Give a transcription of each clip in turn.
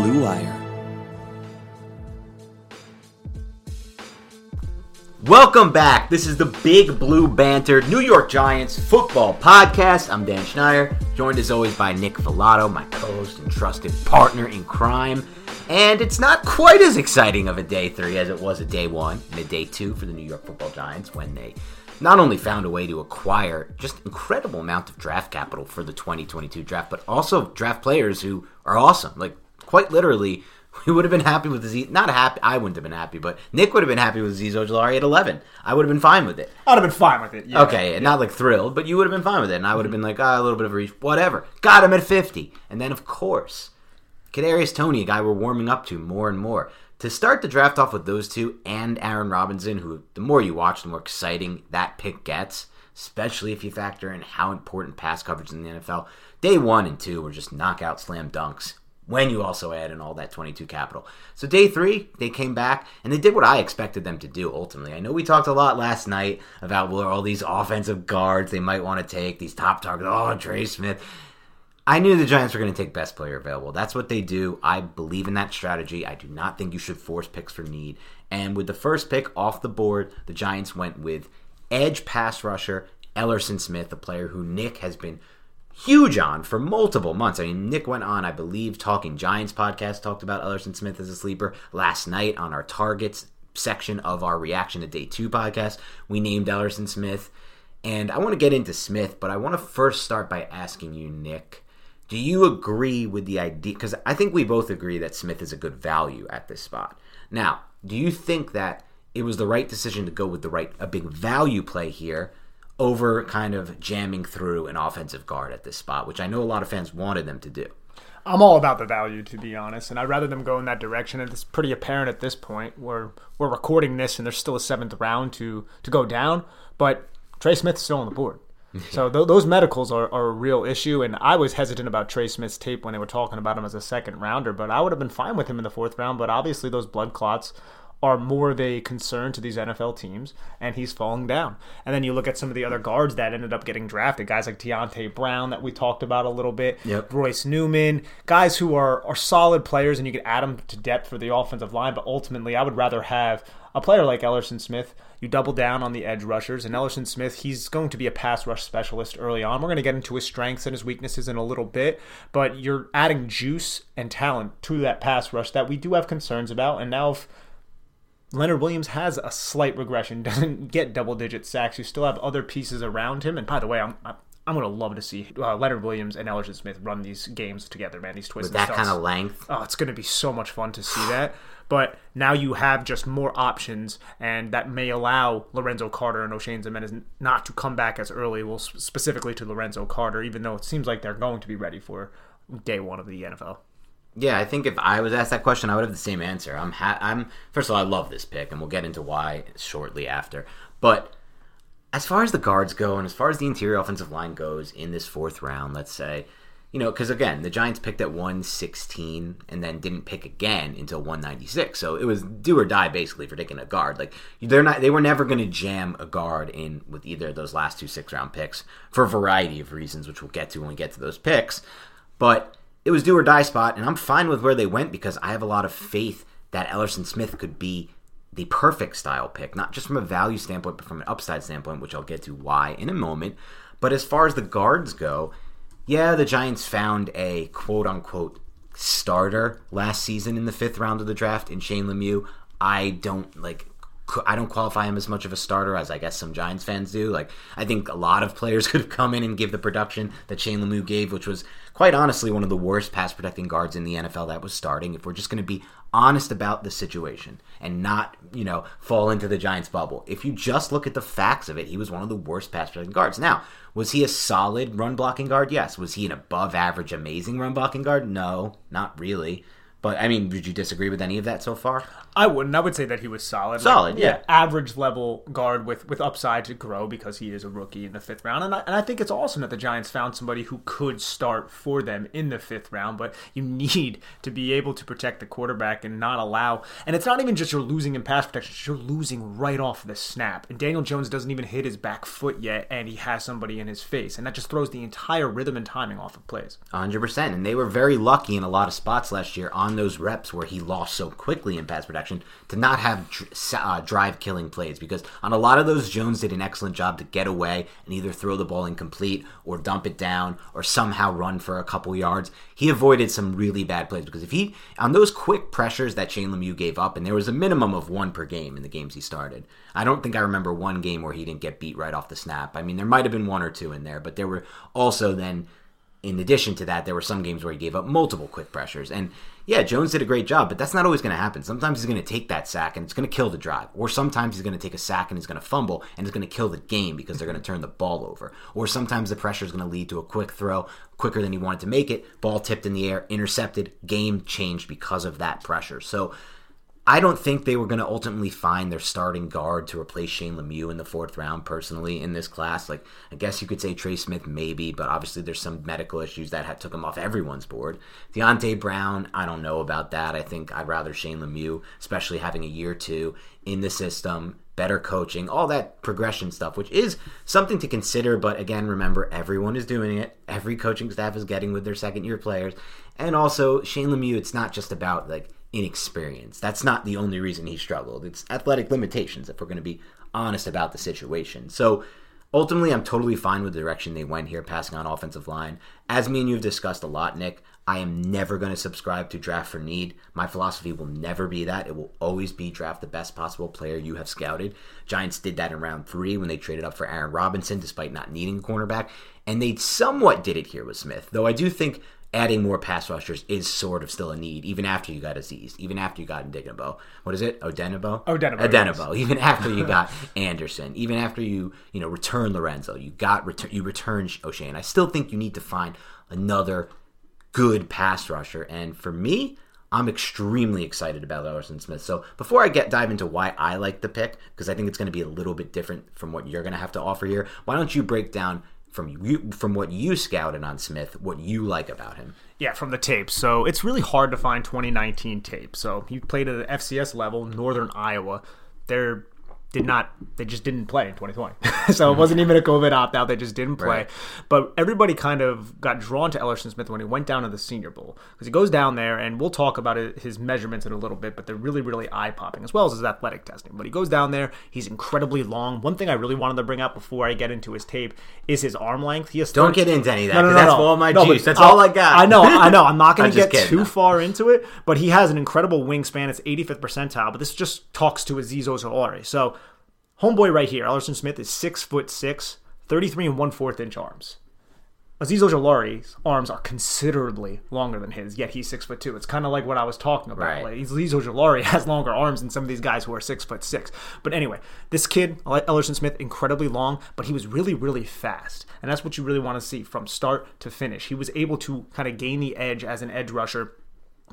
Blue Wire. Welcome back. This is the Big Blue Banter New York Giants football podcast. I'm Dan Schneider, joined as always by Nick Falato, my co-host and trusted partner in crime. And it's not quite as exciting of a day three as it was a day one and a day two for the New York Football Giants when they not only found a way to acquire just incredible amount of draft capital for the 2022 draft, but also draft players who are awesome. Like quite literally we would have been happy with Z. Not happy. I wouldn't have been happy, but Nick would have been happy with Azeez Ojulari at 11. I would have been fine with it. I'd have been fine with it. Yeah. Okay, and not like thrilled, but you would have been fine with it, and I would have been like, ah, a little bit of a reach, whatever. Got him at 50, and then of course, Kadarius Toney, a guy we're warming up to more and more. To start the draft off with those two and Aaron Robinson, who the more you watch, the more exciting that pick gets. Especially if you factor in how important pass coverage in the NFL. Day one and two were just knockout slam dunks when you also add in all that 22 capital. So day three, they came back and they did what I expected them to do ultimately. I know we talked a lot last night about well, all these offensive guards they might want to take, these top targets. Oh, Trey Smith. I knew the Giants were going to take best player available. That's what they do. I believe in that strategy. I do not think you should force picks for need. And with the first pick off the board, the Giants went with edge pass rusher Elerson Smith, a player who Nick has been huge on for multiple months. I mean, Nick went on, I believe, Talking Giants podcast, talked about Elerson Smith as a sleeper last night on our targets section of our reaction to day two podcast. We named Elerson Smith. And I want to get into Smith, but I want to first start by asking you, Nick, do you agree with the idea? Because I think we both agree that Smith is a good value at this spot. Now, do you think that it was the right decision to go with the right, a big value play here? Over kind of jamming through an offensive guard at this spot, which I know a lot of fans wanted them to do. I'm all about the value, to be honest, and I'd rather them go in that direction. And it's pretty apparent at this point. We're we're recording this, and there's still a seventh round to to go down, but Trey Smith's still on the board. so th- those medicals are, are a real issue, and I was hesitant about Trey Smith's tape when they were talking about him as a second rounder, but I would have been fine with him in the fourth round. But obviously, those blood clots are more of a concern to these NFL teams, and he's falling down. And then you look at some of the other guards that ended up getting drafted, guys like Deonte Brown that we talked about a little bit, yep. Royce Newman, guys who are, are solid players, and you can add them to depth for the offensive line. But ultimately, I would rather have a player like Elerson Smith. You double down on the edge rushers, and Elerson Smith, he's going to be a pass rush specialist early on. We're going to get into his strengths and his weaknesses in a little bit, but you're adding juice and talent to that pass rush that we do have concerns about. And now, if Leonard Williams has a slight regression, doesn't get double digit sacks. You still have other pieces around him. And by the way, I'm, I'm going to love to see uh, Leonard Williams and Elerson Smith run these games together, man. These twists with that kind of length. Oh, it's going to be so much fun to see that. but now you have just more options, and that may allow Lorenzo Carter and Oshane Ximines not to come back as early. Well, specifically to Lorenzo Carter, even though it seems like they're going to be ready for day one of the NFL. Yeah, I think if I was asked that question, I would have the same answer. I'm, ha- I'm first of all, I love this pick, and we'll get into why shortly after. But as far as the guards go, and as far as the interior offensive line goes in this fourth round, let's say, you know, because again, the Giants picked at 116 and then didn't pick again until 196. So it was do or die basically for taking a guard. Like they're not, they were never going to jam a guard in with either of those last two six round picks for a variety of reasons, which we'll get to when we get to those picks. But it was do or die spot, and I'm fine with where they went because I have a lot of faith that Elerson Smith could be the perfect style pick, not just from a value standpoint, but from an upside standpoint, which I'll get to why in a moment. But as far as the guards go, yeah, the Giants found a quote unquote starter last season in the fifth round of the draft in Shane Lemieux. I don't like I don't qualify him as much of a starter as I guess some Giants fans do. Like I think a lot of players could have come in and give the production that Shane Lemieux gave, which was quite honestly one of the worst pass protecting guards in the NFL that was starting. If we're just going to be honest about the situation and not, you know, fall into the Giants bubble. If you just look at the facts of it, he was one of the worst pass protecting guards. Now, was he a solid run blocking guard? Yes. Was he an above average, amazing run blocking guard? No, not really. But I mean, would you disagree with any of that so far? I wouldn't. I would say that he was solid. Solid, like, yeah. Average level guard with, with upside to grow because he is a rookie in the fifth round. And I, and I think it's awesome that the Giants found somebody who could start for them in the fifth round, but you need to be able to protect the quarterback and not allow. And it's not even just you're losing in pass protection, you're losing right off the snap. And Daniel Jones doesn't even hit his back foot yet, and he has somebody in his face. And that just throws the entire rhythm and timing off of plays. 100%. And they were very lucky in a lot of spots last year on those reps where he lost so quickly in pass protection to not have uh, drive killing plays because on a lot of those Jones did an excellent job to get away and either throw the ball incomplete or dump it down or somehow run for a couple yards. He avoided some really bad plays because if he on those quick pressures that Shane Lemieux gave up and there was a minimum of one per game in the games he started. I don't think I remember one game where he didn't get beat right off the snap. I mean, there might have been one or two in there, but there were also then in addition to that, there were some games where he gave up multiple quick pressures. And yeah, Jones did a great job, but that's not always going to happen. Sometimes he's going to take that sack and it's going to kill the drive. Or sometimes he's going to take a sack and he's going to fumble and it's going to kill the game because they're going to turn the ball over. Or sometimes the pressure is going to lead to a quick throw quicker than he wanted to make it, ball tipped in the air, intercepted, game changed because of that pressure. So I don't think they were going to ultimately find their starting guard to replace Shane Lemieux in the fourth round, personally, in this class. Like, I guess you could say Trey Smith, maybe, but obviously there's some medical issues that took him off everyone's board. Deonte Brown, I don't know about that. I think I'd rather Shane Lemieux, especially having a year or two in the system, better coaching, all that progression stuff, which is something to consider. But again, remember, everyone is doing it. Every coaching staff is getting with their second year players. And also, Shane Lemieux, it's not just about, like, inexperience. That's not the only reason he struggled. It's athletic limitations, if we're going to be honest about the situation. So ultimately, I'm totally fine with the direction they went here, passing on offensive line. As me and you have discussed a lot, Nick, I am never going to subscribe to draft for need. My philosophy will never be that. It will always be draft the best possible player you have scouted. Giants did that in round three when they traded up for Aaron Robinson, despite not needing a cornerback. And they somewhat did it here with Smith, though I do think adding more pass rushers is sort of still a need, even after you got Azeez, even after you got Indignabo. What is it? Odenigbo? Odenigbo. Odenigbo. Even after you got Anderson, even after you, you know, return Lorenzo, you got return you return Oshane. I still think you need to find another good pass rusher. And for me, I'm extremely excited about Elerson Smith. So before I get dive into why I like the pick, because I think it's going to be a little bit different from what you're going to have to offer here, why don't you break down from you from what you scouted on Smith, what you like about him. Yeah, from the tape. So it's really hard to find 2019 tape. So he played at the FCS level, Northern Iowa. They're did not they just didn't play in 2020 so it wasn't even a covid opt-out they just didn't play. Right. but everybody kind of got drawn to elerson smith when he went down to the senior bowl because he goes down there and we'll talk about it, his measurements in a little bit but they're really really eye-popping as well as his athletic testing. But he goes down there he's incredibly long. One thing i really wanted to bring up before i get into his tape is his arm length. He has 30, don't get into any of that no, no, no, that's no, all my no, juice. That's all i got. I know i know. I'm not going to get kidding, too no. far into it but he has an incredible wingspan. It's 85th percentile but this just talks to Azeez Ojulari so Homeboy right here, Elerson Smith is six foot six, 33 and one fourth inch arms. Azeez Ojulari's arms are considerably longer than his, yet he's six foot two. It's kind of like what I was talking about. Right. Like Aziz Ojulari has longer arms than some of these guys who are six foot six. But anyway, this kid, Elerson Smith, incredibly long, but he was really, really fast, and that's what you really want to see from start to finish. He was able to kind of gain the edge as an edge rusher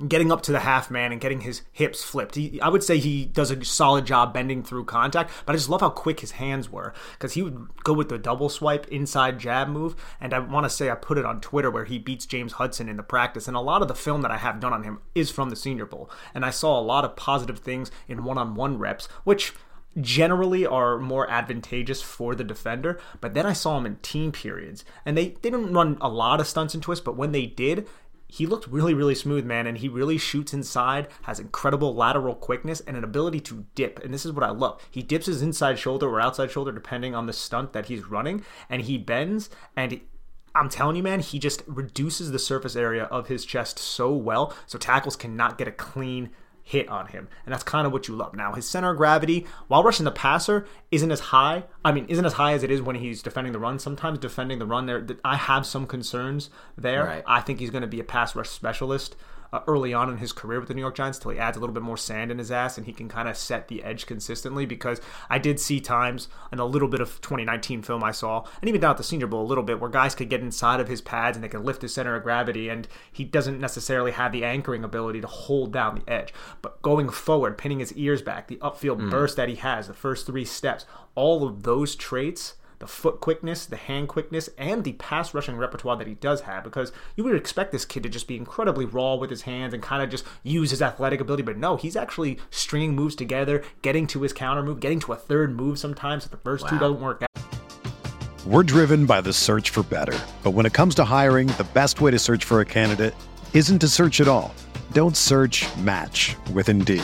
getting up to the half man and getting his hips flipped. He, I would say he does a solid job bending through contact, but I just love how quick his hands were because he would go with the double swipe inside jab move. And I want to say I put it on Twitter where he beats James Hudson in the practice. And a lot of the film that I have done on him is from the Senior Bowl. And I saw a lot of positive things in one on one reps, which generally are more advantageous for the defender. But then I saw him in team periods, and they, they didn't run a lot of stunts and twists, but when they did, he looked really, really smooth, man, and he really shoots inside, has incredible lateral quickness and an ability to dip. And this is what I love. He dips his inside shoulder or outside shoulder, depending on the stunt that he's running, and he bends and. I'm telling you, man, he just reduces the surface area of his chest so well, so tackles cannot get a clean hit on him. And that's kind of what you love. Now, his center of gravity, while rushing the passer, isn't as high. I mean, isn't as high as it is when he's defending the run. Sometimes defending the run, there, I have some concerns there. Right. I think he's going to be a pass rush specialist uh, early on in his career with the New York Giants till he adds a little bit more sand in his ass and he can kind of set the edge consistently because I did see times in a little bit of 2019 film I saw and even down at the Senior Bowl a little bit where guys could get inside of his pads and they can lift his center of gravity and he doesn't necessarily have the anchoring ability to hold down the edge. But going forward, pinning his ears back, the upfield burst that he has, the first three steps, all of those traits the foot quickness, the hand quickness, and the pass rushing repertoire that he does have. Because you would expect this kid to just be incredibly raw with his hands and kind of just use his athletic ability, but no, he's actually stringing moves together, getting to his counter move, getting to a third move sometimes if the first two Wow. don't work out. We're driven by the search for better. But when it comes to hiring, the best way to search for a candidate isn't to search at all. Don't search match with Indeed.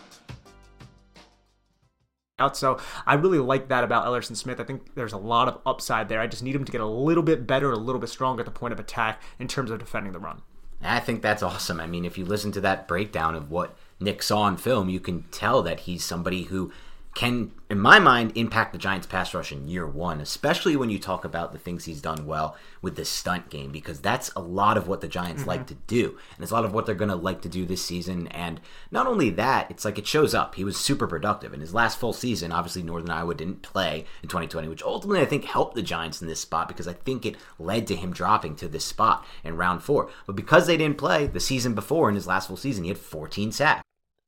Out. So I really like that about Elerson Smith. I think there's a lot of upside there. I just need him to get a little bit better, a little bit stronger at the point of attack in terms of defending the run. I think that's awesome. I mean, if you listen to that breakdown of what Nick saw on film, you can tell that he's somebody who can, in my mind, impact the Giants' pass rush in year one, especially when you talk about the things he's done well with the stunt game, because that's a lot of what the Giants like mm-hmm. to do. And it's a lot of what they're going to like to do this season. And not only that, it's like it shows up. He was super productive. In his last full season, obviously, Northern Iowa didn't play in 2020, which ultimately I think helped the Giants in this spot because I think it led to him dropping to this spot in round four. But because they didn't play the season before in his last full season, he had 14 sacks.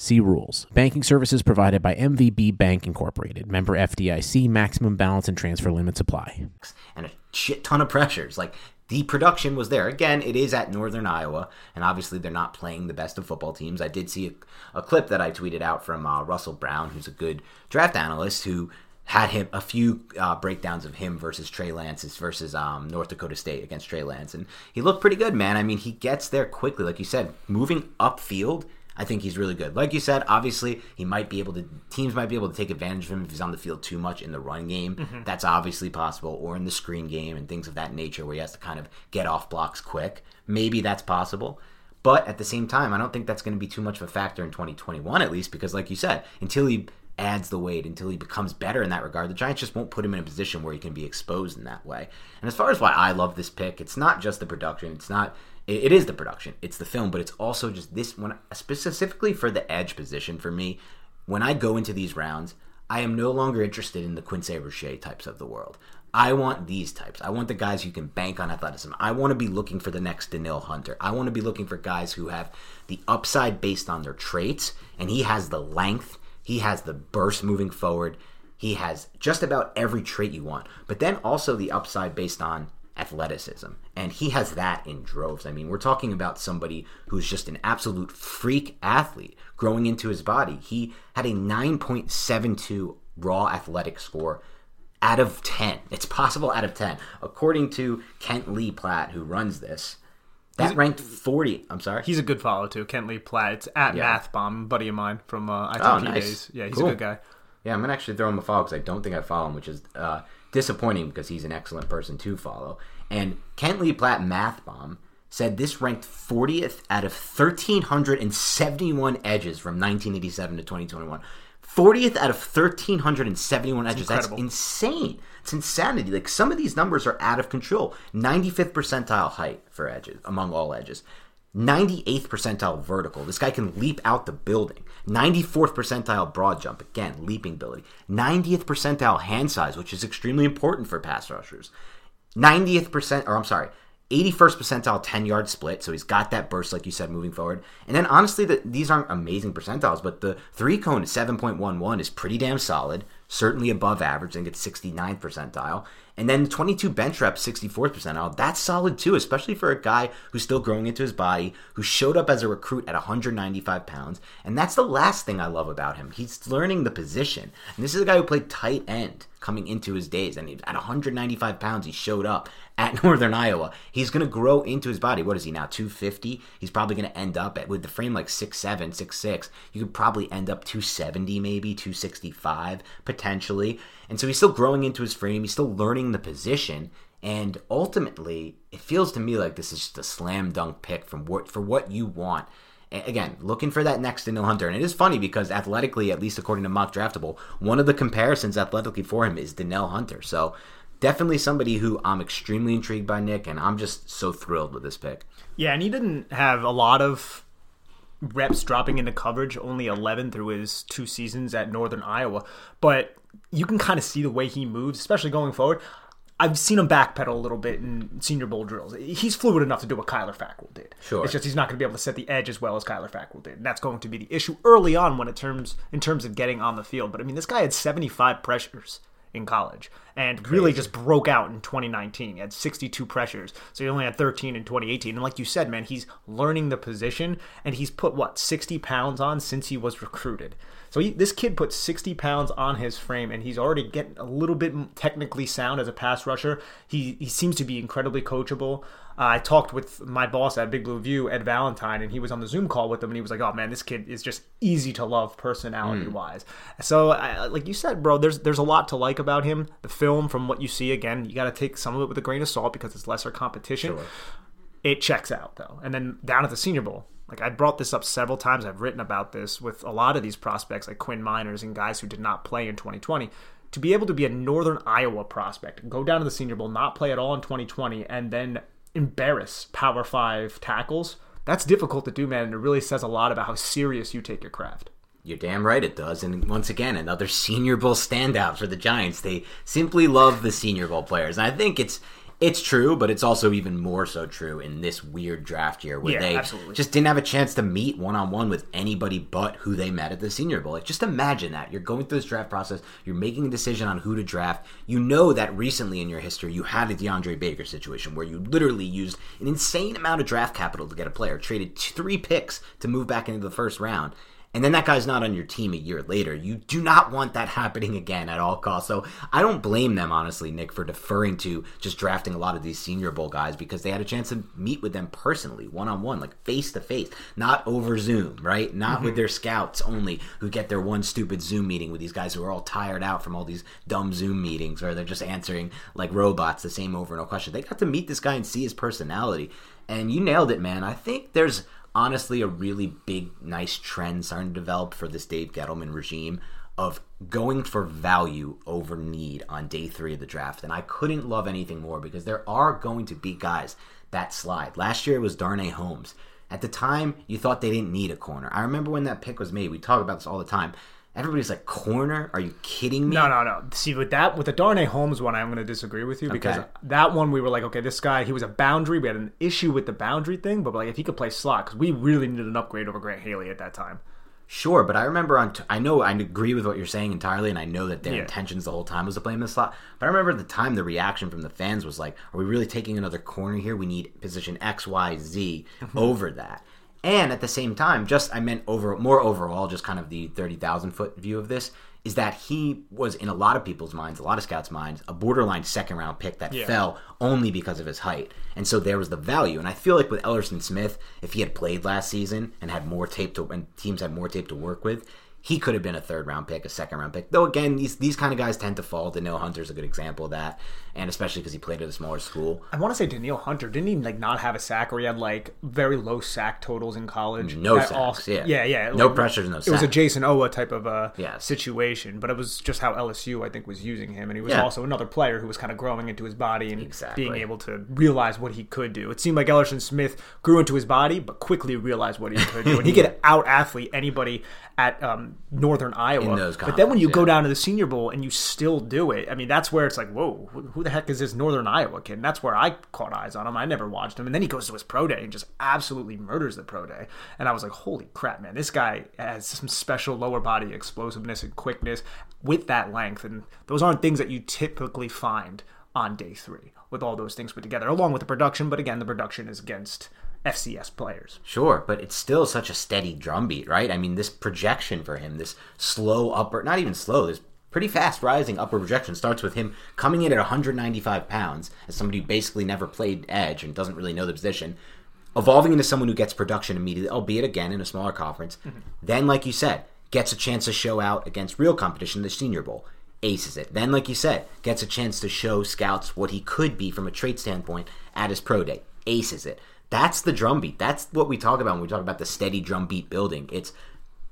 See rules. Banking services provided by MVB Bank Incorporated. Member FDIC. Maximum balance and transfer limits apply. and a shit ton of pressures. Like the production was there. Again, it is at Northern Iowa, and obviously they're not playing the best of football teams. I did see a, a clip that I tweeted out from uh, Russell Brown, who's a good draft analyst, who had him a few uh, breakdowns of him versus Trey Lance versus um, North Dakota State against Trey Lance, and he looked pretty good, man. I mean, he gets there quickly, like you said, moving upfield. I think he's really good. Like you said, obviously he might be able to. Teams might be able to take advantage of him if he's on the field too much in the run game. Mm-hmm. That's obviously possible, or in the screen game and things of that nature, where he has to kind of get off blocks quick. Maybe that's possible. But at the same time, I don't think that's going to be too much of a factor in 2021, at least, because, like you said, until he adds the weight until he becomes better in that regard. The Giants just won't put him in a position where he can be exposed in that way. And as far as why I love this pick, it's not just the production. It's not. It is the production. It's the film, but it's also just this one specifically for the edge position for me. When I go into these rounds, I am no longer interested in the Quincy Roche types of the world. I want these types. I want the guys who can bank on athleticism. I want to be looking for the next Danielle Hunter. I want to be looking for guys who have the upside based on their traits, and he has the length he has the burst moving forward. He has just about every trait you want, but then also the upside based on athleticism. And he has that in droves. I mean, we're talking about somebody who's just an absolute freak athlete growing into his body. He had a 9.72 raw athletic score out of 10. It's possible out of 10. According to Kent Lee Platt, who runs this, that ranked 40. I'm sorry. He's a good follow too. Kent Lee Platt. It's at yeah. Math Bomb, buddy of mine from uh, ITP oh, nice. days. Yeah, he's cool. a good guy. Yeah, I'm gonna actually throw him a follow because I don't think I follow him, which is uh, disappointing because he's an excellent person to follow. And Kent Lee Platt Math Bomb said this ranked 40th out of 1,371 edges from 1987 to 2021. 40th out of 1,371 edges. That's insane. It's insanity. Like some of these numbers are out of control. 95th percentile height for edges among all edges. 98th percentile vertical. This guy can leap out the building. 94th percentile broad jump. Again, leaping ability. 90th percentile hand size, which is extremely important for pass rushers. 90th percent, or I'm sorry, 81st percentile 10 yard split. So he's got that burst, like you said, moving forward. And then honestly, the, these aren't amazing percentiles, but the three cone at 7.11 is pretty damn solid certainly above average and gets 69th percentile. And then 22 bench reps, 64th percentile. That's solid too, especially for a guy who's still growing into his body, who showed up as a recruit at 195 pounds. And that's the last thing I love about him. He's learning the position. And this is a guy who played tight end coming into his days. And at 195 pounds, he showed up at Northern Iowa. He's going to grow into his body. What is he now? 250? He's probably going to end up at, with the frame like 6'7, 6'6. You could probably end up 270, maybe 265 potentially. And so he's still growing into his frame. He's still learning the position. And ultimately, it feels to me like this is just a slam dunk pick from what for what you want. Again, looking for that next Danielle Hunter. And it is funny because athletically, at least according to Mock Draftable, one of the comparisons athletically for him is Danielle Hunter. So definitely somebody who I'm extremely intrigued by, Nick, and I'm just so thrilled with this pick. Yeah, and he didn't have a lot of reps dropping into coverage, only 11 through his two seasons at Northern Iowa. But you can kind of see the way he moves, especially going forward. I've seen him backpedal a little bit in Senior Bowl drills. He's fluid enough to do what Kyler Fackrell did. Sure. It's just he's not going to be able to set the edge as well as Kyler Fackrell did. And that's going to be the issue early on when it terms in terms of getting on the field. But I mean, this guy had 75 pressures in college and Crazy. really just broke out in 2019. He had 62 pressures, so he only had 13 in 2018. And like you said, man, he's learning the position and he's put what 60 pounds on since he was recruited. So he, this kid put 60 pounds on his frame, and he's already getting a little bit technically sound as a pass rusher. He he seems to be incredibly coachable. Uh, I talked with my boss at Big Blue View, Ed Valentine, and he was on the Zoom call with him, and he was like, "Oh man, this kid is just easy to love personality wise." Mm. So, uh, like you said, bro, there's there's a lot to like about him. The film, from what you see, again, you got to take some of it with a grain of salt because it's lesser competition. Sure. It checks out though, and then down at the Senior Bowl, like I brought this up several times. I've written about this with a lot of these prospects, like Quinn Meinerz and guys who did not play in 2020 to be able to be a Northern Iowa prospect, go down to the Senior Bowl, not play at all in 2020, and then embarrass Power Five tackles, that's difficult to do, man. And it really says a lot about how serious you take your craft. You're damn right it does. And once again, another Senior Bowl standout for the Giants. They simply love the Senior Bowl players. And I think it's It's true, but it's also even more so true in this weird draft year where Yeah, they absolutely. just didn't have a chance to meet one on one with anybody but who they met at the Senior Bowl. Like, just imagine that. You're going through this draft process, you're making a decision on who to draft. You know that recently in your history you had a DeAndre Baker situation where you literally used an insane amount of draft capital to get a player, traded three picks to move back into the first round and then that guy's not on your team a year later. You do not want that happening again at all costs. So I don't blame them, honestly, Nick, for deferring to just drafting a lot of these Senior Bowl guys because they had a chance to meet with them personally, one on one, like face to face, not over Zoom, right? Not with mhm. their scouts only who get their one stupid Zoom meeting with these guys who are all tired out from all these dumb Zoom meetings where they're just answering like robots the same over and over question. They got to meet this guy and see his personality. And you nailed it, man. I think there's honestly a really big, nice trend starting to develop for this Dave Gettleman regime of going for value over need on day three of the draft. And I couldn't love anything more because there are going to be guys that slide. Last year it was Darnay Holmes. At the time, you thought they didn't need a corner. I remember when that pick was made. We talk about this all the time. Everybody's like, corner? Are you kidding me? No, no, no. See, with that, with the Darnay Holmes one, I'm going to disagree with you because Okay. that one we were like, okay, this guy, he was a boundary. We had an issue with the boundary thing, but like if he could play slot, because we really needed an upgrade over Grant Haley at that time. Sure, but I remember on. T- I know I agree with what you're saying entirely, and I know that their Yeah. intentions the whole time was to play him in the slot. But I remember at the time the reaction from the fans was like, "Are we really taking another corner here? We need position X, Y, Z Mm-hmm. over that." And at the same time, just I meant over more overall, just kind of the thirty thousand foot view of this is that he was in a lot of people's minds, a lot of scouts' minds, a borderline second round pick that Yeah. fell only because of his height. And so there was the value. And I feel like with Elerson Smith, if he had played last season and had more tape to and teams had more tape to work with, he could have been a third round pick, a second round pick. Though again, these these kind of guys tend to fall. Danielle Hunter's a good example of that, and especially because he played at a smaller school. I want to say Danielle Hunter didn't even like not have a sack, or he had like very low sack totals in college. No That sacks, yeah. yeah, yeah. No like, pressures, no It was a. Jason Owa type of uh, Yes. situation, but it was just how LSU I think was using him, and he was Yeah. also another player who was kind of growing into his body and Exactly. being able to realize what he could do. It seemed like Elerson Smith grew into his body, but quickly realized what he could do, and he could out athlete anybody at um, Northern Iowa. But then when you conference, go down to the Senior Bowl and you still do it, I mean that's where it's like, whoa, who- who the heck is this Northern Iowa kid? And that's where I caught eyes on him. I never watched him, and then he goes to his pro day and just absolutely murders the pro day. And I was like, holy crap, man, this guy has some special lower body explosiveness and quickness with that length, and those aren't things that you typically find on day three with all those things put together, along with the production. But again, the production is against FCS players. Sure, but it's still such a steady drumbeat, right? I mean, this projection for him, this slow upper, not even slow, this pretty fast rising upper projection starts with him coming in at 195 pounds as somebody who basically never played edge and doesn't really know the position, evolving into someone who gets production immediately, albeit again in a smaller conference. Mm-hmm. Then, like you said, gets a chance to show out against real competition, the Senior Bowl. Aces it. Then, like you said, gets a chance to show scouts what he could be from a trait standpoint at his pro day. Aces it. That's the drumbeat. That's what we talk about when we talk about the steady drumbeat building. It's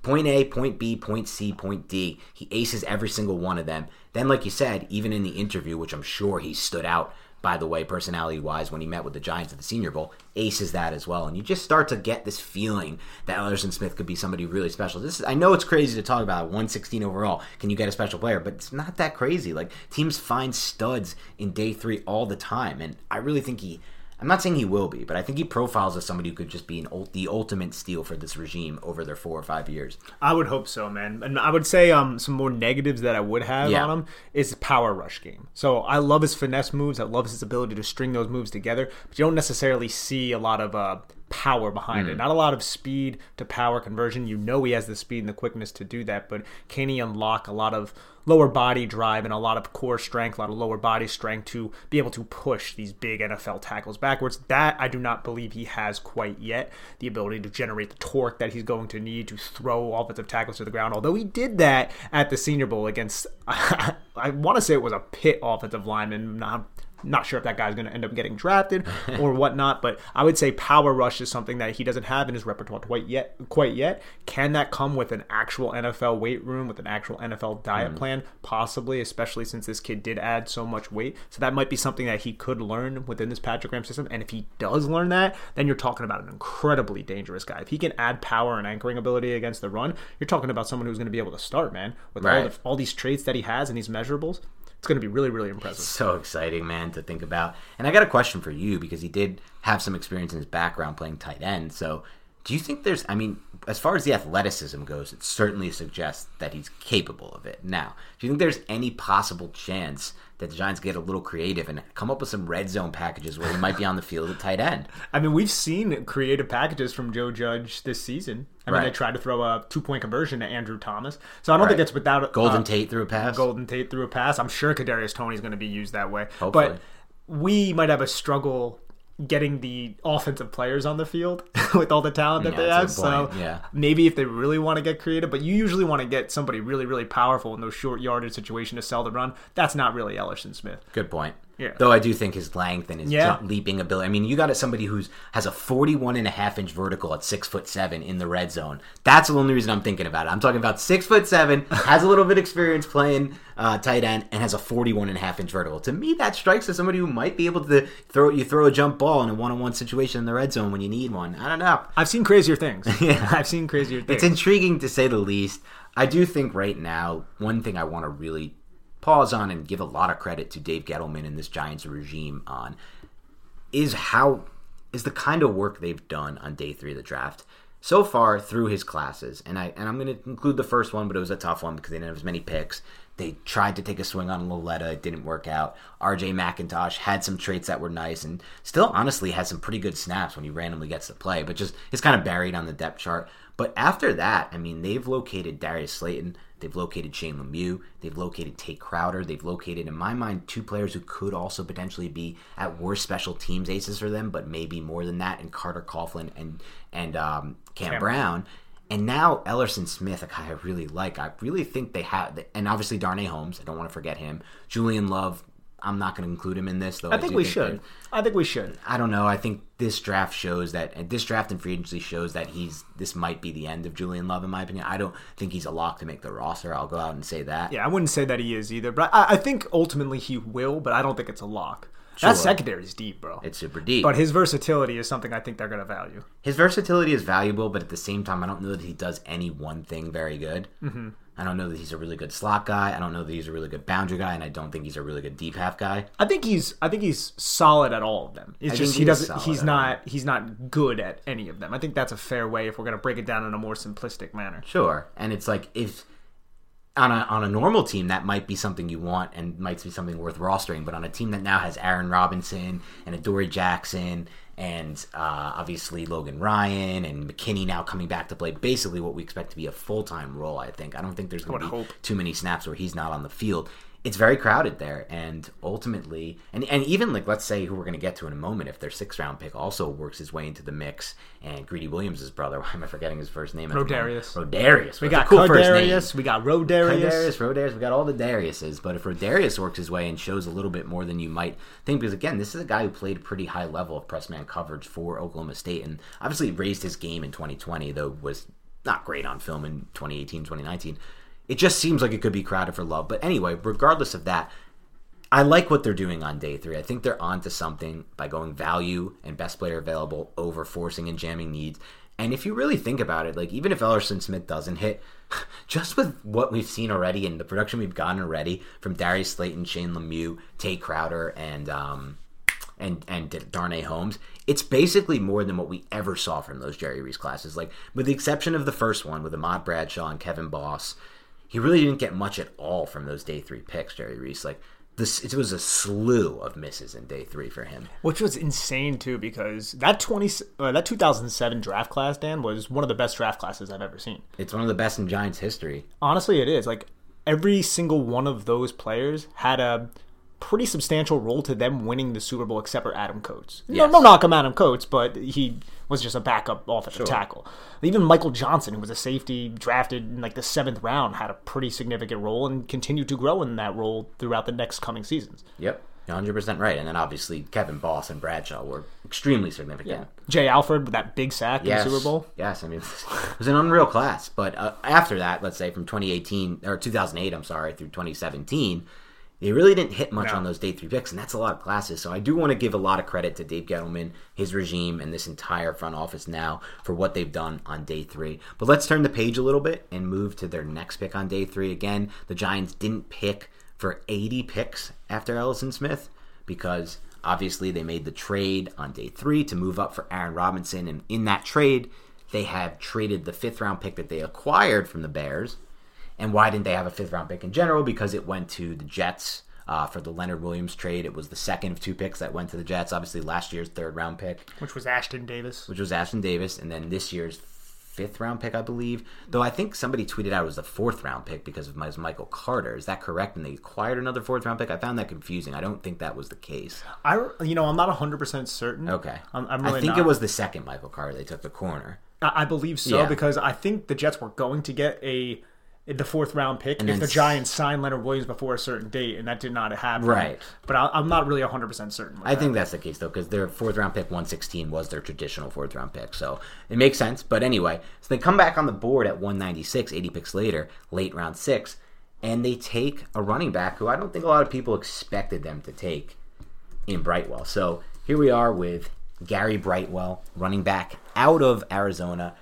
point A, point B, point C, point D. He aces every single one of them. Then, like you said, even in the interview, which I'm sure he stood out, by the way, personality wise, when he met with the Giants at the Senior Bowl, aces that as well. And you just start to get this feeling that Elerson Smith could be somebody really special. This is, I know it's crazy to talk about 116 overall. Can you get a special player? But it's not that crazy. Like, teams find studs in day three all the time. And I really think he. I'm not saying he will be, but I think he profiles as somebody who could just be an ult- the ultimate steal for this regime over their four or five years. I would hope so, man. And I would say um some more negatives that I would have Yeah. on him is power rush game. So I love his finesse moves. I love his ability to string those moves together, but you don't necessarily see a lot of uh power behind it. Hmm. Not a lot of speed to power conversion. You know he has the speed and the quickness to do that, but can he unlock a lot of lower body drive and a lot of core strength, a lot of lower body strength to be able to push these big NFL tackles backwards. That I do not believe he has quite yet. The ability to generate the torque that he's going to need to throw offensive tackles to the ground. Although he did that at the Senior Bowl against, I want to say it was a Pitt offensive lineman. Not, not sure if that guy's going to end up getting drafted or whatnot, but I would say power rush is something that he doesn't have in his repertoire quite yet. Quite yet, can that come with an actual NFL weight room with an actual NFL diet hmm. plan? Possibly, especially since this kid did add so much weight. So that might be something that he could learn within this Patrick Graham system. And if he does learn that, then you're talking about an incredibly dangerous guy. If he can add power and anchoring ability against the run, you're talking about someone who's going to be able to start, man, with all, Right. the, all these traits that he has and these measurables. It's going to be really, really impressive. so exciting, man, to think about. And I got a question for you because he did have some experience in his background playing tight end. So, do you think there's, I mean, as far as the athleticism goes, it certainly suggests that he's capable of it. Now, do you think there's any possible chance that the Giants get a little creative and come up with some red zone packages where he might be on the field at tight end? I mean, we've seen creative packages from Joe Judge this season. I mean, Right. they tried to throw a two point conversion to Andrew Thomas. So I don't think it's without Golden uh, Tate through a pass? Golden Tate through a pass. I'm sure Kadarius Toney's going to be used that way. Hopefully. But we might have a struggle getting the offensive players on the field with all the talent that Yeah, they have. So yeah. maybe if they really want to get creative, but you usually want to get somebody really, really powerful in those short yardage situation to sell the run. That's not really Elerson Smith. Good point. Yeah. Though I do think his length and his Yeah. jump, leaping ability. I mean, you got somebody who's has a 41 and a half inch vertical at six foot seven in the red zone. That's the only reason I'm thinking about it. I'm talking about six foot seven, has a little bit of experience playing uh, tight end, and has a 41 and a half inch vertical. To me, that strikes as somebody who might be able to throw you throw a jump ball in a one on one situation in the red zone when you need one. I don't know. I've seen crazier things. yeah. I've seen crazier things. It's intriguing to say the least. I do think right now, one thing I want to really pause on and give a lot of credit to Dave Gettleman and this Giants regime on is how is the kind of work they've done on day three of the draft so far through his classes. And I and I'm going to include the first one, but it was a tough one because they didn't have as many picks. They tried to take a swing on Lauletta, it didn't work out. R.J. McIntosh had some traits that were nice, and still honestly has some pretty good snaps when he randomly gets to play, but just is kind of buried on the depth chart. But after that, I mean, they've located Darius Slayton, they've located Shane Lemieux, they've located Tae Crowder, they've located, in my mind, two players who could also potentially be at worst special teams aces for them, but maybe more than that, and Carter Coughlin and and um, Cam, Cam. Brown. And now Elerson Smith, a guy I really like. I really think they have, and obviously Darnay Holmes. I don't want to forget him. Julian Love. I'm not going to include him in this, though. I think we that- should. I think we should. I don't know. I think this draft shows that this draft and free agency shows that he's this might be the end of Julian Love in my opinion. I don't think he's a lock to make the roster. I'll go out and say that. Yeah, I wouldn't say that he is either, but I, I think ultimately he will. But I don't think it's a lock. That secondary is deep, bro. It's super deep. but his versatility is something I think they're going to value. his versatility is valuable, but at the same time, I don't know that he does any one thing very good. Mm-hmm. I don't know that he's a really good slot guy. I don't know that he's a really good boundary guy, and I don't think he's a really good deep half guy. I think he's I think he's solid at all of them. It's I just he doesn't he's not he's not good at any of them. I think that's a fair way if we're going to break it down in a more simplistic manner. Sure, and it's like if on a on a normal team that might be something you want and might be something worth rostering, but on a team that now has Aaron Robinson and Adoree Jackson and uh, obviously Logan Ryan and McKinney now coming back to play basically what we expect to be a full time role. I think I don't think there's going to be hope. too many snaps where he's not on the field. It's very crowded there, and ultimately, and, and even like let's say who we're going to get to in a moment, if their sixth round pick also works his way into the mix, and Greedy Williams' brother, why am I forgetting his first name? at the moment? Rodarius. Rodarius. We got cool name? We got Rodarius. Rodarius, Rodarius, we got all the Dariuses. But if Rodarius works his way and shows a little bit more than you might think, because again, this is a guy who played a pretty high level of press man coverage for Oklahoma State and obviously raised his game in 2020, though was not great on film in 2018, 2019. It just seems like it could be crowded for love. But anyway, regardless of that, I like what they're doing on day three. I think they're onto something by going value and best player available over forcing and jamming needs. And if you really think about it, like even if Elerson Smith doesn't hit, just with what we've seen already and the production we've gotten already from Darius Slayton, Shane Lemieux, Tae Crowder, and um, and and Darnay Holmes, it's basically more than what we ever saw from those Jerry Reese classes. Like with the exception of the first one with Ahmad Bradshaw and Kevin Boss, he really didn't get much at all from those day three picks. Jerry Reese, like this, it was a slew of misses in day three for him. Which was insane too, because that twenty uh, that two thousand seven draft class, Dan, was one of the best draft classes I've ever seen. It's one of the best in Giants history. Honestly, it is. Like every single one of those players had a pretty substantial role to them winning the Super Bowl, except for Adam Koets. No, Yes. no knock on Adam Koets, but he was just a backup offensive tackle. Even Michael Johnson, who was a safety drafted in like the seventh round, had a pretty significant role and continued to grow in that role throughout the next coming seasons. Yep, 100 percent right. And then obviously Kevin Boss and Bradshaw were extremely significant. Jay Alford with that big sack Yes. in the Super Bowl. Yes, I mean it was an unreal class. But uh, after that, let's say from 2018 or 2008, I'm sorry, through 2017, they really didn't hit much No. on those day three picks, and that's a lot of classes. So I do want to give a lot of credit to Dave Gettleman, his regime, and this entire front office now for what they've done on day three. But let's turn the page a little bit and move to their next pick on day three. Again, the Giants didn't pick for 80 picks after Elerson Smith because obviously they made the trade on day three to move up for Aaron Robinson. And in that trade, they have traded the fifth round pick that they acquired from the Bears. And why didn't they have a fifth round pick in general? Because it went to the Jets uh, for the Leonard Williams trade. It was the second of two picks that went to the Jets. Obviously, last year's third round pick, which was Ashtyn Davis. which was Ashtyn Davis, and then this year's fifth round pick, I believe. Though I think somebody tweeted out it was the fourth round pick because of my- Michael Carter. Is that correct? And they acquired another fourth round pick. I found that confusing. I don't think that was the case. I, you know, I'm not 100 percent certain. Okay, I'm, I'm really I think not. it was the second Michael Carter. They took the corner. I I believe so Yeah. because I think the Jets were going to get a the fourth round pick And if the Giants signed Leonard Williams before a certain date, and that did not happen. Right. But I, I'm not really 100 percent certain. I that. think that's the case though, because their fourth round pick, 116, was their traditional fourth round pick. So it makes sense. But anyway, so they come back on the board at 196, 80 picks later, late round six, and they take a running back who I don't think a lot of people expected them to take in Brightwell. So here we are with Gary Brightwell, running back out of Arizona.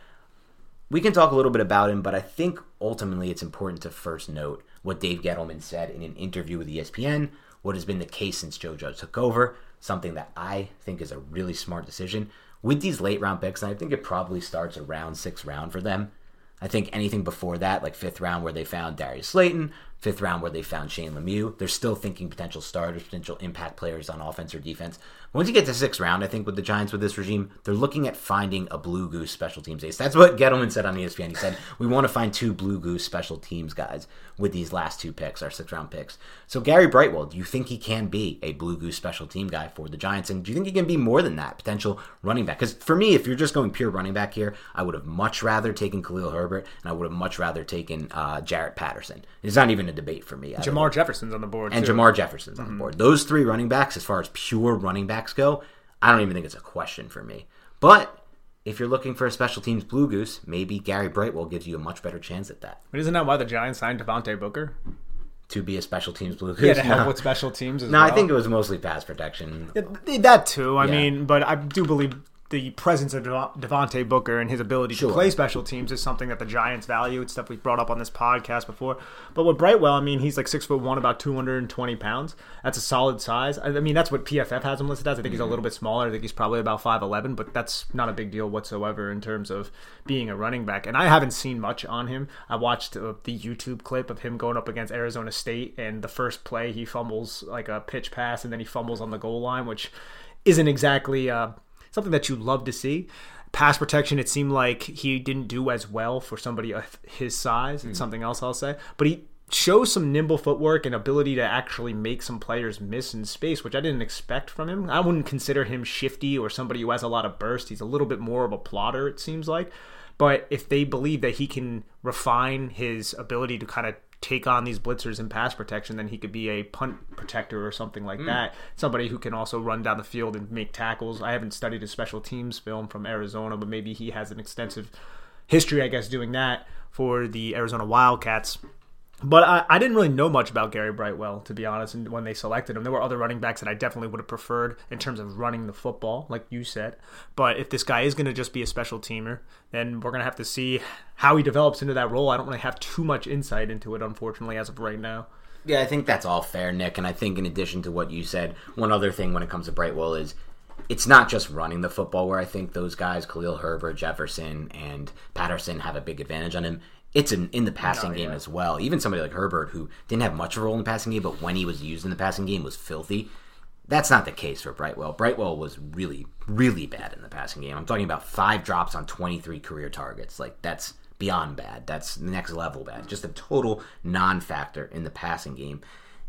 We can talk a little bit about him, but I think ultimately it's important to first note what Dave Gettleman said in an interview with ESPN, what has been the case since Joe Judge took over, something that I think is a really smart decision. With these late round picks, and I think it probably starts around sixth round for them. I think anything before that, like fifth round where they found Darius Slayton, fifth round where they found Shane Lemieux, they're still thinking potential starters, potential impact players on offense or defense. Once you get to sixth round, I think with the Giants with this regime, they're looking at finding a blue goose special teams ace. That's what Gettleman said on ESPN. He said, We want to find two blue goose special teams guys with these last two picks, our sixth round picks. So Gary Brightwell, do you think he can be a blue goose special team guy for the Giants? And do you think he can be more than that, potential running back? Because for me, if you're just going pure running back here, I would have much rather taken Khalil Herbert and I would have much rather taken uh, Jaret Patterson. It's not even a debate for me. Jermar Jefferson's on the board and too. Jermar Jefferson's on the mm-hmm. board. Those three running backs, as far as pure running backs go, I don't even think it's a question for me. But if you're looking for a special teams blue goose, maybe Gary Brightwell gives you a much better chance at that But isn't that why the Giants signed Devontae Booker? to be a special teams blue goose. Yeah, to help no, with special teams as No, well. I think it was mostly pass protection. that too. I Yeah. mean, but I do believe the presence of Dev- Devontae Booker and his ability Sure. to play special teams is something that the Giants value. It's stuff we've brought up on this podcast before. But with Brightwell, I mean, he's like six foot one, about two hundred and twenty pounds. That's a solid size. I I mean, that's what PFF has him listed as. I think he's a little bit smaller. I think he's probably about five eleven, but that's not a big deal whatsoever in terms of being a running back. And I haven't seen much on him. I watched uh, the YouTube clip of him going up against Arizona State, and the first play he fumbles like a pitch pass, and then he fumbles on the goal line, which isn't exactly uh, something that you love to see. Pass protection, it seemed like he didn't do as well for somebody of his size. It's hmm. something else I'll say, but he shows some nimble footwork and ability to actually make some players miss in space, which I didn't expect from him. I wouldn't consider him shifty or somebody who has a lot of burst. He's a little bit more of a plotter, it seems like. But if they believe that he can refine his ability to kind of take on these blitzers in pass protection, then he could be a punt protector or something like hmm. that. Somebody who can also run down the field and make tackles. I haven't studied his special teams film from Arizona, but maybe he has an extensive history, I guess, doing that for the Arizona Wildcats. But I, I didn't really know much about Gary Brightwell, to be honest. And when they selected him, there were other running backs that I definitely would have preferred in terms of running the football, like you said. But if this guy is going to just be a special teamer, then we're going to have to see how he develops into that role. I don't really have too much insight into it, unfortunately, as of right now. Yeah, I think that's all fair, Nick. And I think in addition to what you said, one other thing when it comes to Brightwell is it's not just running the football where I think those guys, Khalil Herbert, Jefferson, and Patterson, have a big advantage on him. It's in, in the passing game as well. Even somebody like Herbert, who didn't have much of a role in the passing game, but when he was used in the passing game was filthy. That's not the case for Brightwell. Brightwell was really, really bad in the passing game. I'm talking about five drops on 23 career targets. Like, that's beyond bad. That's next level bad. Mm. Just a total non factor in the passing game.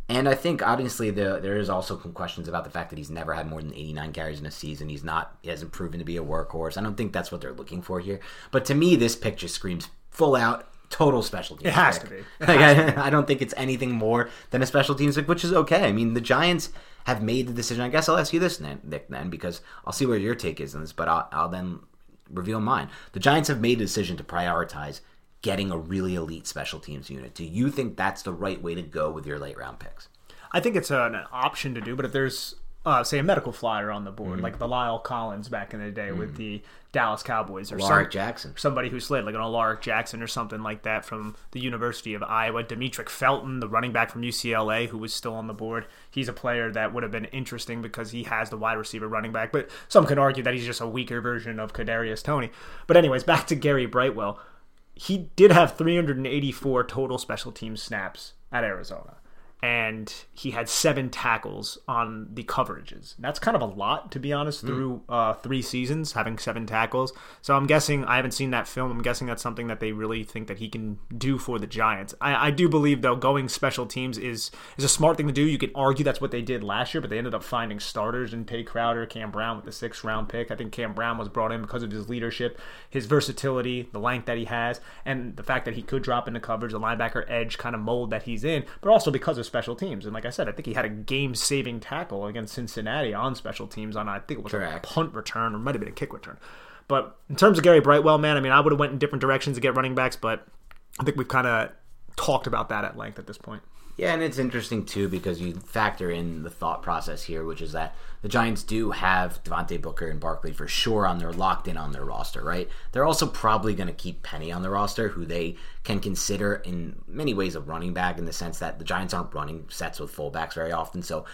And I think obviously the, there is also some questions about the fact that he's never had more than 89 carries in a season. He's not he hasn't proven to be a workhorse. I don't think that's what they're looking for here. But to me, this picture screams full out total special teams. It has pick. to be. It Like, I, I don't think it's anything more than a special teams pick, which is okay. I mean, the Giants have made the decision. I guess I'll ask you this, Nick, then, because I'll see where your take is on this, but I'll, I'll then reveal mine. The Giants have made a decision to prioritize getting a really elite special teams unit. Do you think that's the right way to go with your late round picks? I think it's an option to do, but if there's uh, say a medical flyer on the board, like the Lyle Collins back in the day with the Dallas Cowboys, or Lark some- Jackson. somebody who slid, like an Alaric Jackson or something like that from the University of Iowa. Demetric Felton, the running back from UCLA, who was still on the board. He's a player that would have been interesting because he has the wide receiver running back, but some could argue that he's just a weaker version of Kadarius Toney. But anyways, back to Gary Brightwell. He did have 384 total special team snaps at Arizona. And he had seven tackles on the coverages. That's kind of a lot, to be honest, through uh, three seasons, having seven tackles. So I'm guessing, I haven't seen that film. I'm guessing that's something that they really think that he can do for the Giants. I, I do believe, though, going special teams is is a smart thing to do. You could argue that's what they did last year, but they ended up finding starters in Tae Crowder, Cam Brown with the sixth round pick. I think Cam Brown was brought in because of his leadership, his versatility, the length that he has, and the fact that he could drop into coverage, the linebacker edge kind of mold that he's in, but also because of special teams. And like I said, I think he had a game saving tackle against Cincinnati on special teams on, I think it was Correct. a punt return or might have been a kick return. But in terms of Gary Brightwell, man, I mean, I would have went in different directions to get running backs, but I think we've kind of talked about that at length at this point. Yeah, and it's interesting too because you factor in the thought process here, which is that the Giants do have Devontae Booker and Barkley for sure on their locked in on their roster, right? They're also probably going to keep Penny on the roster, who they can consider in many ways a running back in the sense that the Giants aren't running sets with fullbacks very often. So,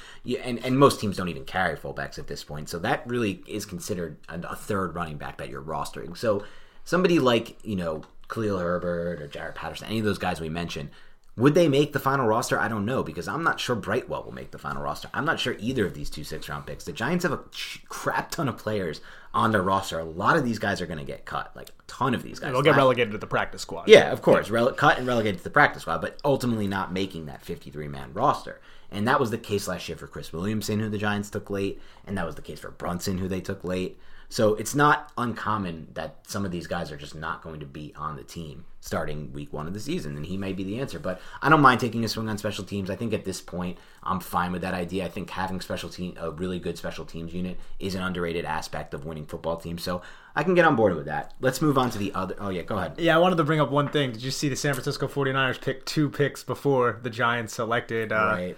and and most teams don't even carry fullbacks at this point. So that really is considered a, third running back that you're rostering. So somebody like you know Khalil Herbert or Jaret Patterson, any of those guys we mentioned. Would they make the final roster? I don't know because I'm not sure Brightwell will make the final roster. I'm not sure either of these two six round picks. The Giants have a crap ton of players on their roster. A lot of these guys are going to get cut, like a ton of these guys. They'll get relegated to the practice squad. yeah, of course, rele- cut and relegated to the practice squad, but ultimately not making that 53 man roster. And that was the case last year for Chris Williamson, who the Giants took late, and that was the case for Brunson, who they took late. So it's not uncommon that some of these guys are just not going to be on the team starting week one of the season, and he may be the answer. But I don't mind taking a swing on special teams. I think at this point, I'm fine with that idea. I think having special team, a really good special teams unit, is an underrated aspect of winning football teams. So I can get on board with that. Let's move on to the other. Oh yeah, go ahead. Yeah, I wanted to bring up one thing. Did you see the San Francisco 49ers pick two picks before the Giants selected uh, Right.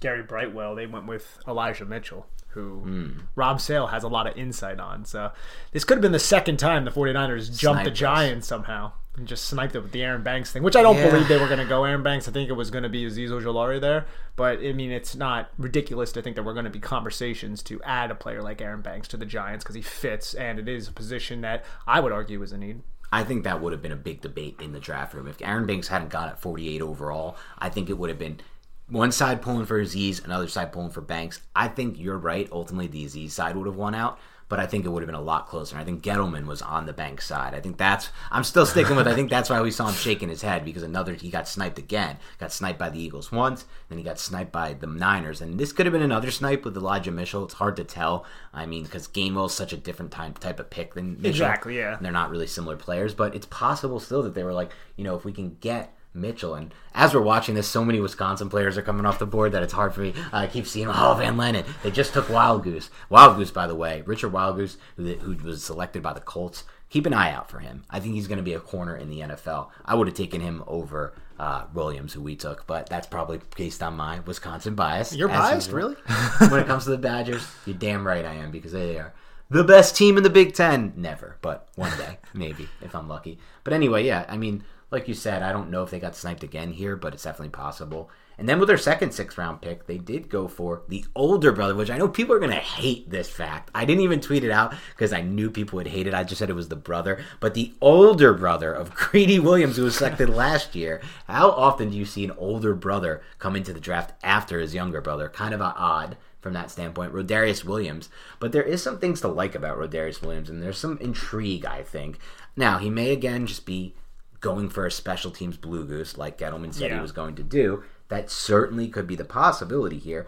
Gary Brightwell? They went with Elijah Mitchell, who Hmm. Rob Sale has a lot of insight on. So this could have been the second time the 49ers jumped the Giants somehow and just sniped it with the Aaron Banks thing, which I don't Yeah. believe they were going to go Aaron Banks. I think it was going to be Azeez Ojulari there. But, I mean, it's not ridiculous to think that we're going to be conversations to add a player like Aaron Banks to the Giants because he fits, and it is a position that I would argue is a need. I think that would have been a big debate in the draft room. If Aaron Banks hadn't gone at 48 overall, I think it would have been one side pulling for Azeez, another side pulling for Banks. I think you're right. Ultimately, the Azeez side would have won out, but I think it would have been a lot closer. I think Gettleman was on the Banks side. I think that's. I'm still sticking with. I think that's why we saw him shaking his head because another he got sniped again. Got sniped by the Eagles once, then he got sniped by the Niners, and this could have been another snipe with Elijah Mitchell. It's hard to tell. I mean, because Gainwell's such a different type type of pick than Mitchell. Exactly, yeah. And they're not really similar players, but it's possible still that they were like, you know, if we can get Mitchell, and as we're watching this, so many Wisconsin players are coming off the board that it's hard for me. I keep seeing, oh, Van Lanen. They just took Wildgoose. Wild Goose, by the way, Rachad Wildgoose, who, who was selected by the Colts. Keep an eye out for him. I think he's going to be a corner in the NFL. I would have taken him over uh, Williams, who we took, but that's probably based on my Wisconsin bias. You're biased, usual. really? when it comes to the Badgers, you're damn right I am because they are the best team in the Big Ten. Never, but one day, maybe, if I'm lucky. But anyway, yeah, I mean, like you said, I don't know if they got sniped again here, but it's definitely possible. And then with their second sixth round pick, they did go for the older brother, which I know people are going to hate this fact. I didn't even tweet it out because I knew people would hate it. I just said it was the brother. But the older brother of Greedy Williams, who was selected last year. How often do you see an older brother come into the draft after his younger brother? Kind of odd from that standpoint. Rodarius Williams. But there is some things to like about Rodarius Williams, and there's some intrigue, I think. Now, he may again just be going for a special teams blue goose like Gettleman said he was going to do. That certainly could be the possibility here.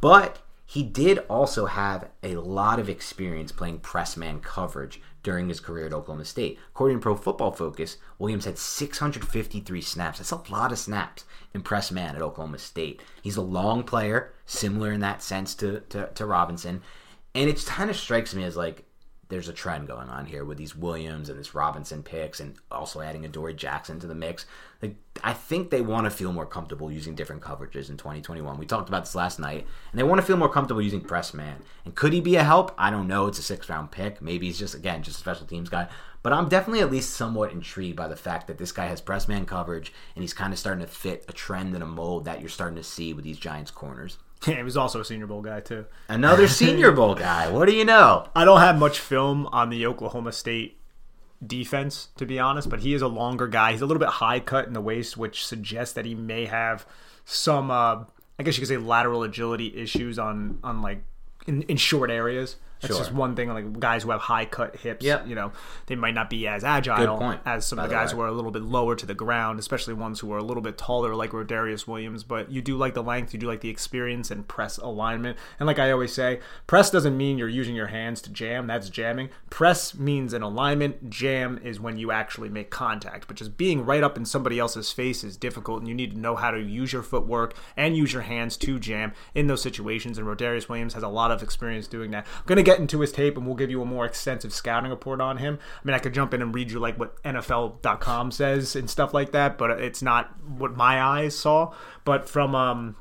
But he did also have a lot of experience playing press man coverage during his career at Oklahoma State. According to Pro Football Focus, Williams had 653 snaps. That's a lot of snaps in press man at Oklahoma State. He's a long player, similar in that sense to, to, to Robinson. And it kind of strikes me as like there's a trend going on here with these Williams and this Robinson picks, and also adding Adoree Jackson to the mix. Like, I think they want to feel more comfortable using different coverages in 2021. We talked about this last night, and they want to feel more comfortable using press man. And could he be a help? I don't know. It's a six round pick. Maybe he's just again just a special teams guy. But I'm definitely at least somewhat intrigued by the fact that this guy has press man coverage, and he's kind of starting to fit a trend and a mold that you're starting to see with these Giants corners. Yeah, he was also a Senior Bowl guy too. Another Senior Bowl guy. What do you know? I don't have much film on the Oklahoma State defense, to be honest, but he is a longer guy. He's a little bit high cut in the waist, which suggests that he may have some, uh, I guess you could say, lateral agility issues on on like in, in short areas. That's Sure. just one thing. Like guys who have high cut hips, Yep. you know, they might not be as agile as some of the the guys way. who are a little bit lower to the ground, especially ones who are a little bit taller, like Rodarius Williams. But you do like the length, you do like the experience and press alignment. And like I always say, press doesn't mean you're using your hands to jam. That's jamming. Press means an alignment. Jam is when you actually make contact. But just being right up in somebody else's face is difficult, and you need to know how to use your footwork and use your hands to jam in those situations. And Rodarius Williams has a lot of experience doing that. I'm gonna get into his tape, and we'll give you a more extensive scouting report on him. I mean, I could jump in and read you like what NFL.com says and stuff like that, but it's not what my eyes saw. But from um,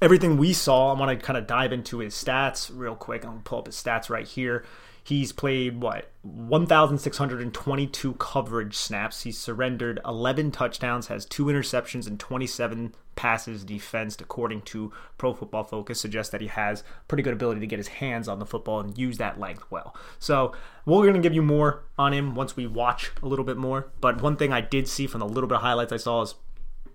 everything we saw, I want to kind of dive into his stats real quick. I'm gonna pull up his stats right here. He's played what 1,622 coverage snaps. He's surrendered 11 touchdowns, has two interceptions, and 27 passes defensed, according to Pro Football Focus. Suggests that he has pretty good ability to get his hands on the football and use that length well. So we're going to give you more on him once we watch a little bit more. But one thing I did see from the little bit of highlights I saw is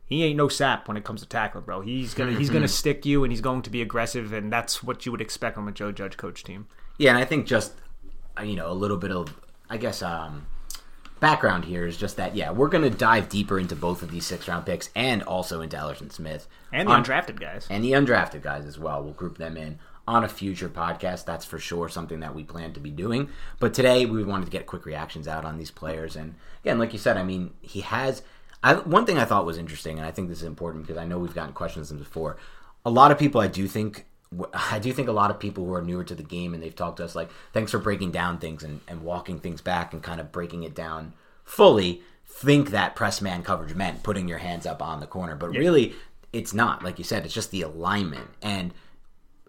he ain't no sap when it comes to tackling, bro. He's gonna he's gonna stick you and he's going to be aggressive, and that's what you would expect from a Joe Judge coach team. Yeah, and I think just you know a little bit of I guess um, background here is just that yeah we're gonna dive deeper into both of these six round picks and also into Elerson Smith And the on- undrafted guys. and the undrafted guys as well. We'll group them in on a future podcast. That's for sure something that we plan to be doing. But today we wanted to get quick reactions out on these players. And again, like you said, I mean, he has. I, one thing I thought was interesting, and I think this is important because I know we've gotten questions on before. A lot of people, I do think. I do think a lot of people who are newer to the game and they've talked to us like, thanks for breaking down things and, and walking things back and kind of breaking it down fully, think that press man coverage meant putting your hands up on the corner. But really, it's not. Like you said, it's just the alignment. And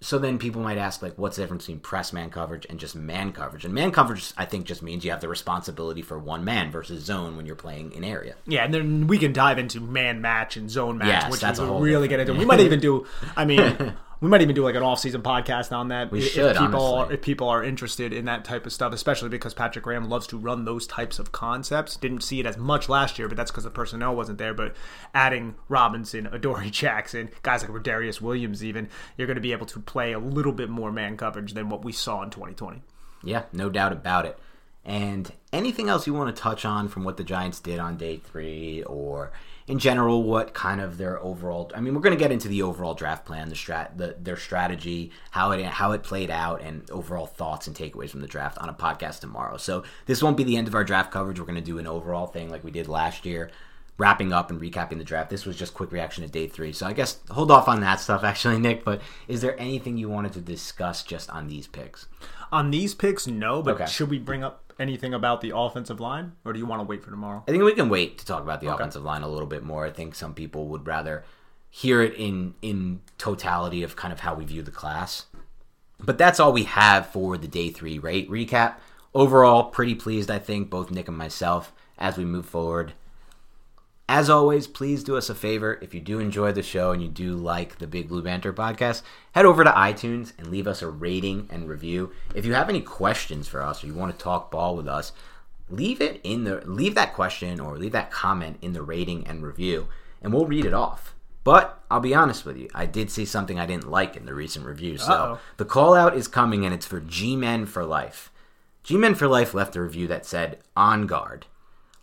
so then people might ask, like, what's the difference between press man coverage and just man coverage? And man coverage, I think, just means you have the responsibility for one man versus zone when you're playing in area. Yeah, and then we can dive into man match and zone match, Yes, which that's we a will really get into. We might even do. I mean, we might even do like an off-season podcast on that. We if should, people honestly. if people are interested in that type of stuff, especially because Patrick Graham loves to run those types of concepts. Didn't see it as much last year, but that's because the personnel wasn't there. But adding Robinson, Adoree Jackson, guys like Darius Williams, even you're going to be able to play a little bit more man coverage than what we saw in 2020. Yeah, no doubt about it. And anything else you want to touch on from what the Giants did on day three, or in general, what kind of their overall? I mean, we're going to get into the overall draft plan, the strat, the, their strategy, how it how it played out, and overall thoughts and takeaways from the draft on a podcast tomorrow. So this won't be the end of our draft coverage. We're going to do an overall thing like we did last year. Wrapping up and recapping the draft. This was just quick reaction to day three. So I guess hold off on that stuff, actually, Nick. But is there anything you wanted to discuss just on these picks? On these picks, no. But Okay. should we bring up anything about the offensive line, or do you want to wait for tomorrow? I think we can wait to talk about the offensive line a little bit more. I think some people would rather hear it in in totality of kind of how we view the class. But that's all we have for the day three rate recap. Overall, pretty pleased, I think, both Nick and myself as we move forward. As always, please do us a favor. If you do enjoy the show and you do like the Big Blue Banter podcast, head over to iTunes and leave us a rating and review. If you have any questions for us or you want to talk ball with us, leave it in the leave that question or leave that comment in the rating and review and we'll read it off. But I'll be honest with you, I did see something I didn't like in the recent review. So Uh-oh. the call out is coming and it's for G Men for Life. G Men for Life left a review that said, On guard.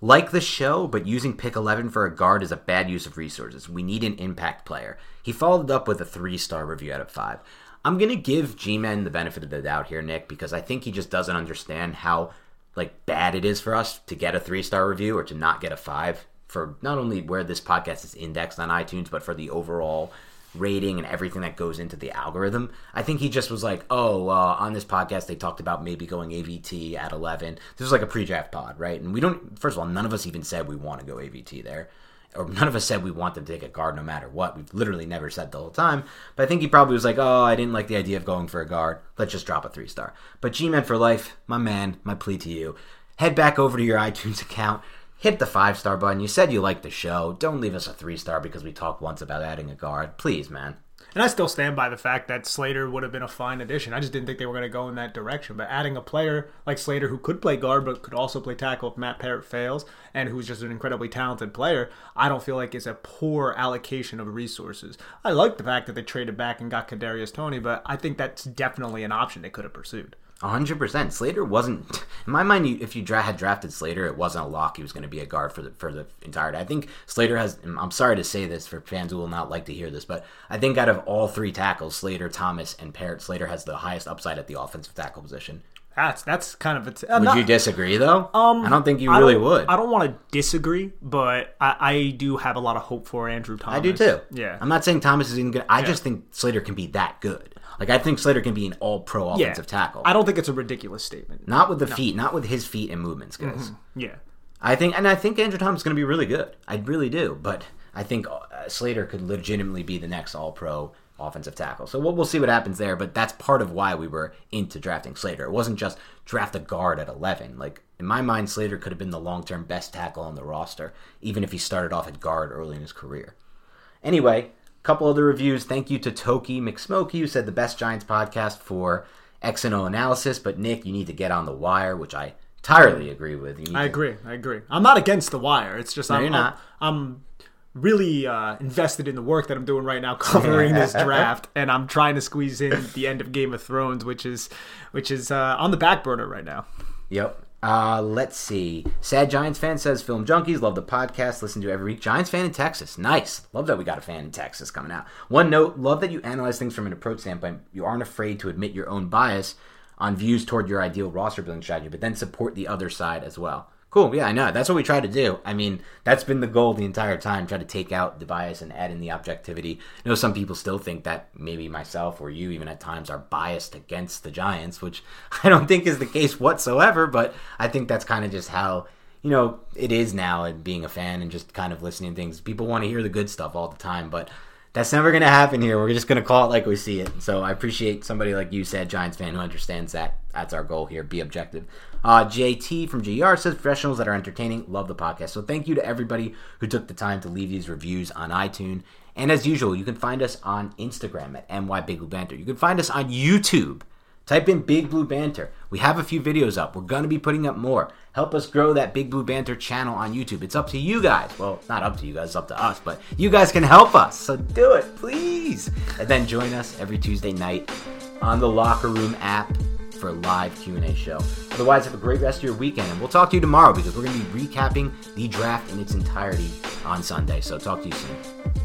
Like the show, but using pick 11 for a guard is a bad use of resources. We need an impact player. He followed up with a three star review out of five. I'm going to give G Men the benefit of the doubt here, Nick, because I think he just doesn't understand how like bad it is for us to get a three star review or to not get a five for not only where this podcast is indexed on iTunes, but for the overall rating and everything that goes into the algorithm. I think he just was like, oh, uh, on this podcast they talked about maybe going AVT at 11. This was like a pre-draft pod, right? And we don't. First of all, none of us even said we want to go AVT there. Or none of us said we want them to take a guard no matter what. We've literally never said the whole time. But I think he probably was like, oh, I didn't like the idea of going for a guard. Let's just drop a three star. But G Man for life, my man, my plea to you. Head back over to your iTunes account, hit the five star button. You said you liked the show. Don't leave us a three star because we talked once about adding a guard. Please, man. And I still stand by the fact that Slater would have been a fine addition. I just didn't think they were going to go in that direction. But adding a player like Slater who could play guard but could also play tackle if Matt Peart fails and who's just an incredibly talented player, I don't feel like it's a poor allocation of resources. I like the fact that they traded back and got Kadarius Toney, but I think that's definitely an option they could have pursued hundred percent. Slater wasn't, in my mind. You, if you dra- had drafted Slater, it wasn't a lock. He was going to be a guard for the for the entirety. I think Slater has. I'm sorry to say this for fans who will not like to hear this, but I think out of all three tackles, Slater, Thomas, and Peart, Slater has the highest upside at the offensive tackle position. That's that's kind of. A would not, you disagree though? Um, I don't think you really would. I don't want to disagree, but I, I, do have a lot of hope for Andrew Thomas. I do too. Yeah, I'm not saying Thomas is even good. I yeah. just think Slater can be that good. Like I think Slater can be an all pro offensive yeah. tackle. I don't think it's a ridiculous statement. Not with the no. feet, not with his feet and movement skills. Mm-hmm. Yeah. I think and I think Andrew Thomas is going to be really good. I really do, but I think uh, Slater could legitimately be the next all pro offensive tackle. So we'll, we'll see what happens there, but that's part of why we were into drafting Slater. It wasn't just draft a guard at 11. Like in my mind Slater could have been the long-term best tackle on the roster even if he started off at guard early in his career. Anyway, couple other reviews. Thank you to Toki McSmokey, who said the best Giants podcast for X and O analysis. But Nick, you need to get on the wire, which I entirely agree with. You I to... agree. I agree. I'm not against the wire. It's just no, I'm, you're not. I'm, I'm really uh, invested in the work that I'm doing right now, covering this draft, and I'm trying to squeeze in the end of Game of Thrones, which is which is uh, on the back burner right now. Yep. Uh, let's see. Sad Giants fan says Film Junkies love the podcast. Listen to every week. Giants fan in Texas. Nice. Love that we got a fan in Texas coming out. One note: love that you analyze things from an approach standpoint. You aren't afraid to admit your own bias on views toward your ideal roster building strategy, but then support the other side as well. Cool. Yeah, I know. That's what we try to do. I mean, that's been the goal the entire time. Try to take out the bias and add in the objectivity. I know some people still think that maybe myself or you even at times are biased against the Giants, which I don't think is the case whatsoever. But I think that's kind of just how you know it is now and being a fan and just kind of listening to things. People want to hear the good stuff all the time, but that's never going to happen here. We're just going to call it like we see it. So I appreciate somebody like you said, Giants fan, who understands that. That's our goal here. Be objective. Uh, JT from GR says professionals that are entertaining love the podcast. So thank you to everybody who took the time to leave these reviews on iTunes. And as usual, you can find us on Instagram at my Big Banter. You can find us on YouTube. Type in Big Blue Banter. We have a few videos up. We're going to be putting up more. Help us grow that Big Blue Banter channel on YouTube. It's up to you guys. Well, not up to you guys, it's up to us, but you guys can help us. So do it, please. And then join us every Tuesday night on the Locker Room app for a live Q&A show. Otherwise, have a great rest of your weekend, and we'll talk to you tomorrow because we're going to be recapping the draft in its entirety on Sunday. So talk to you soon.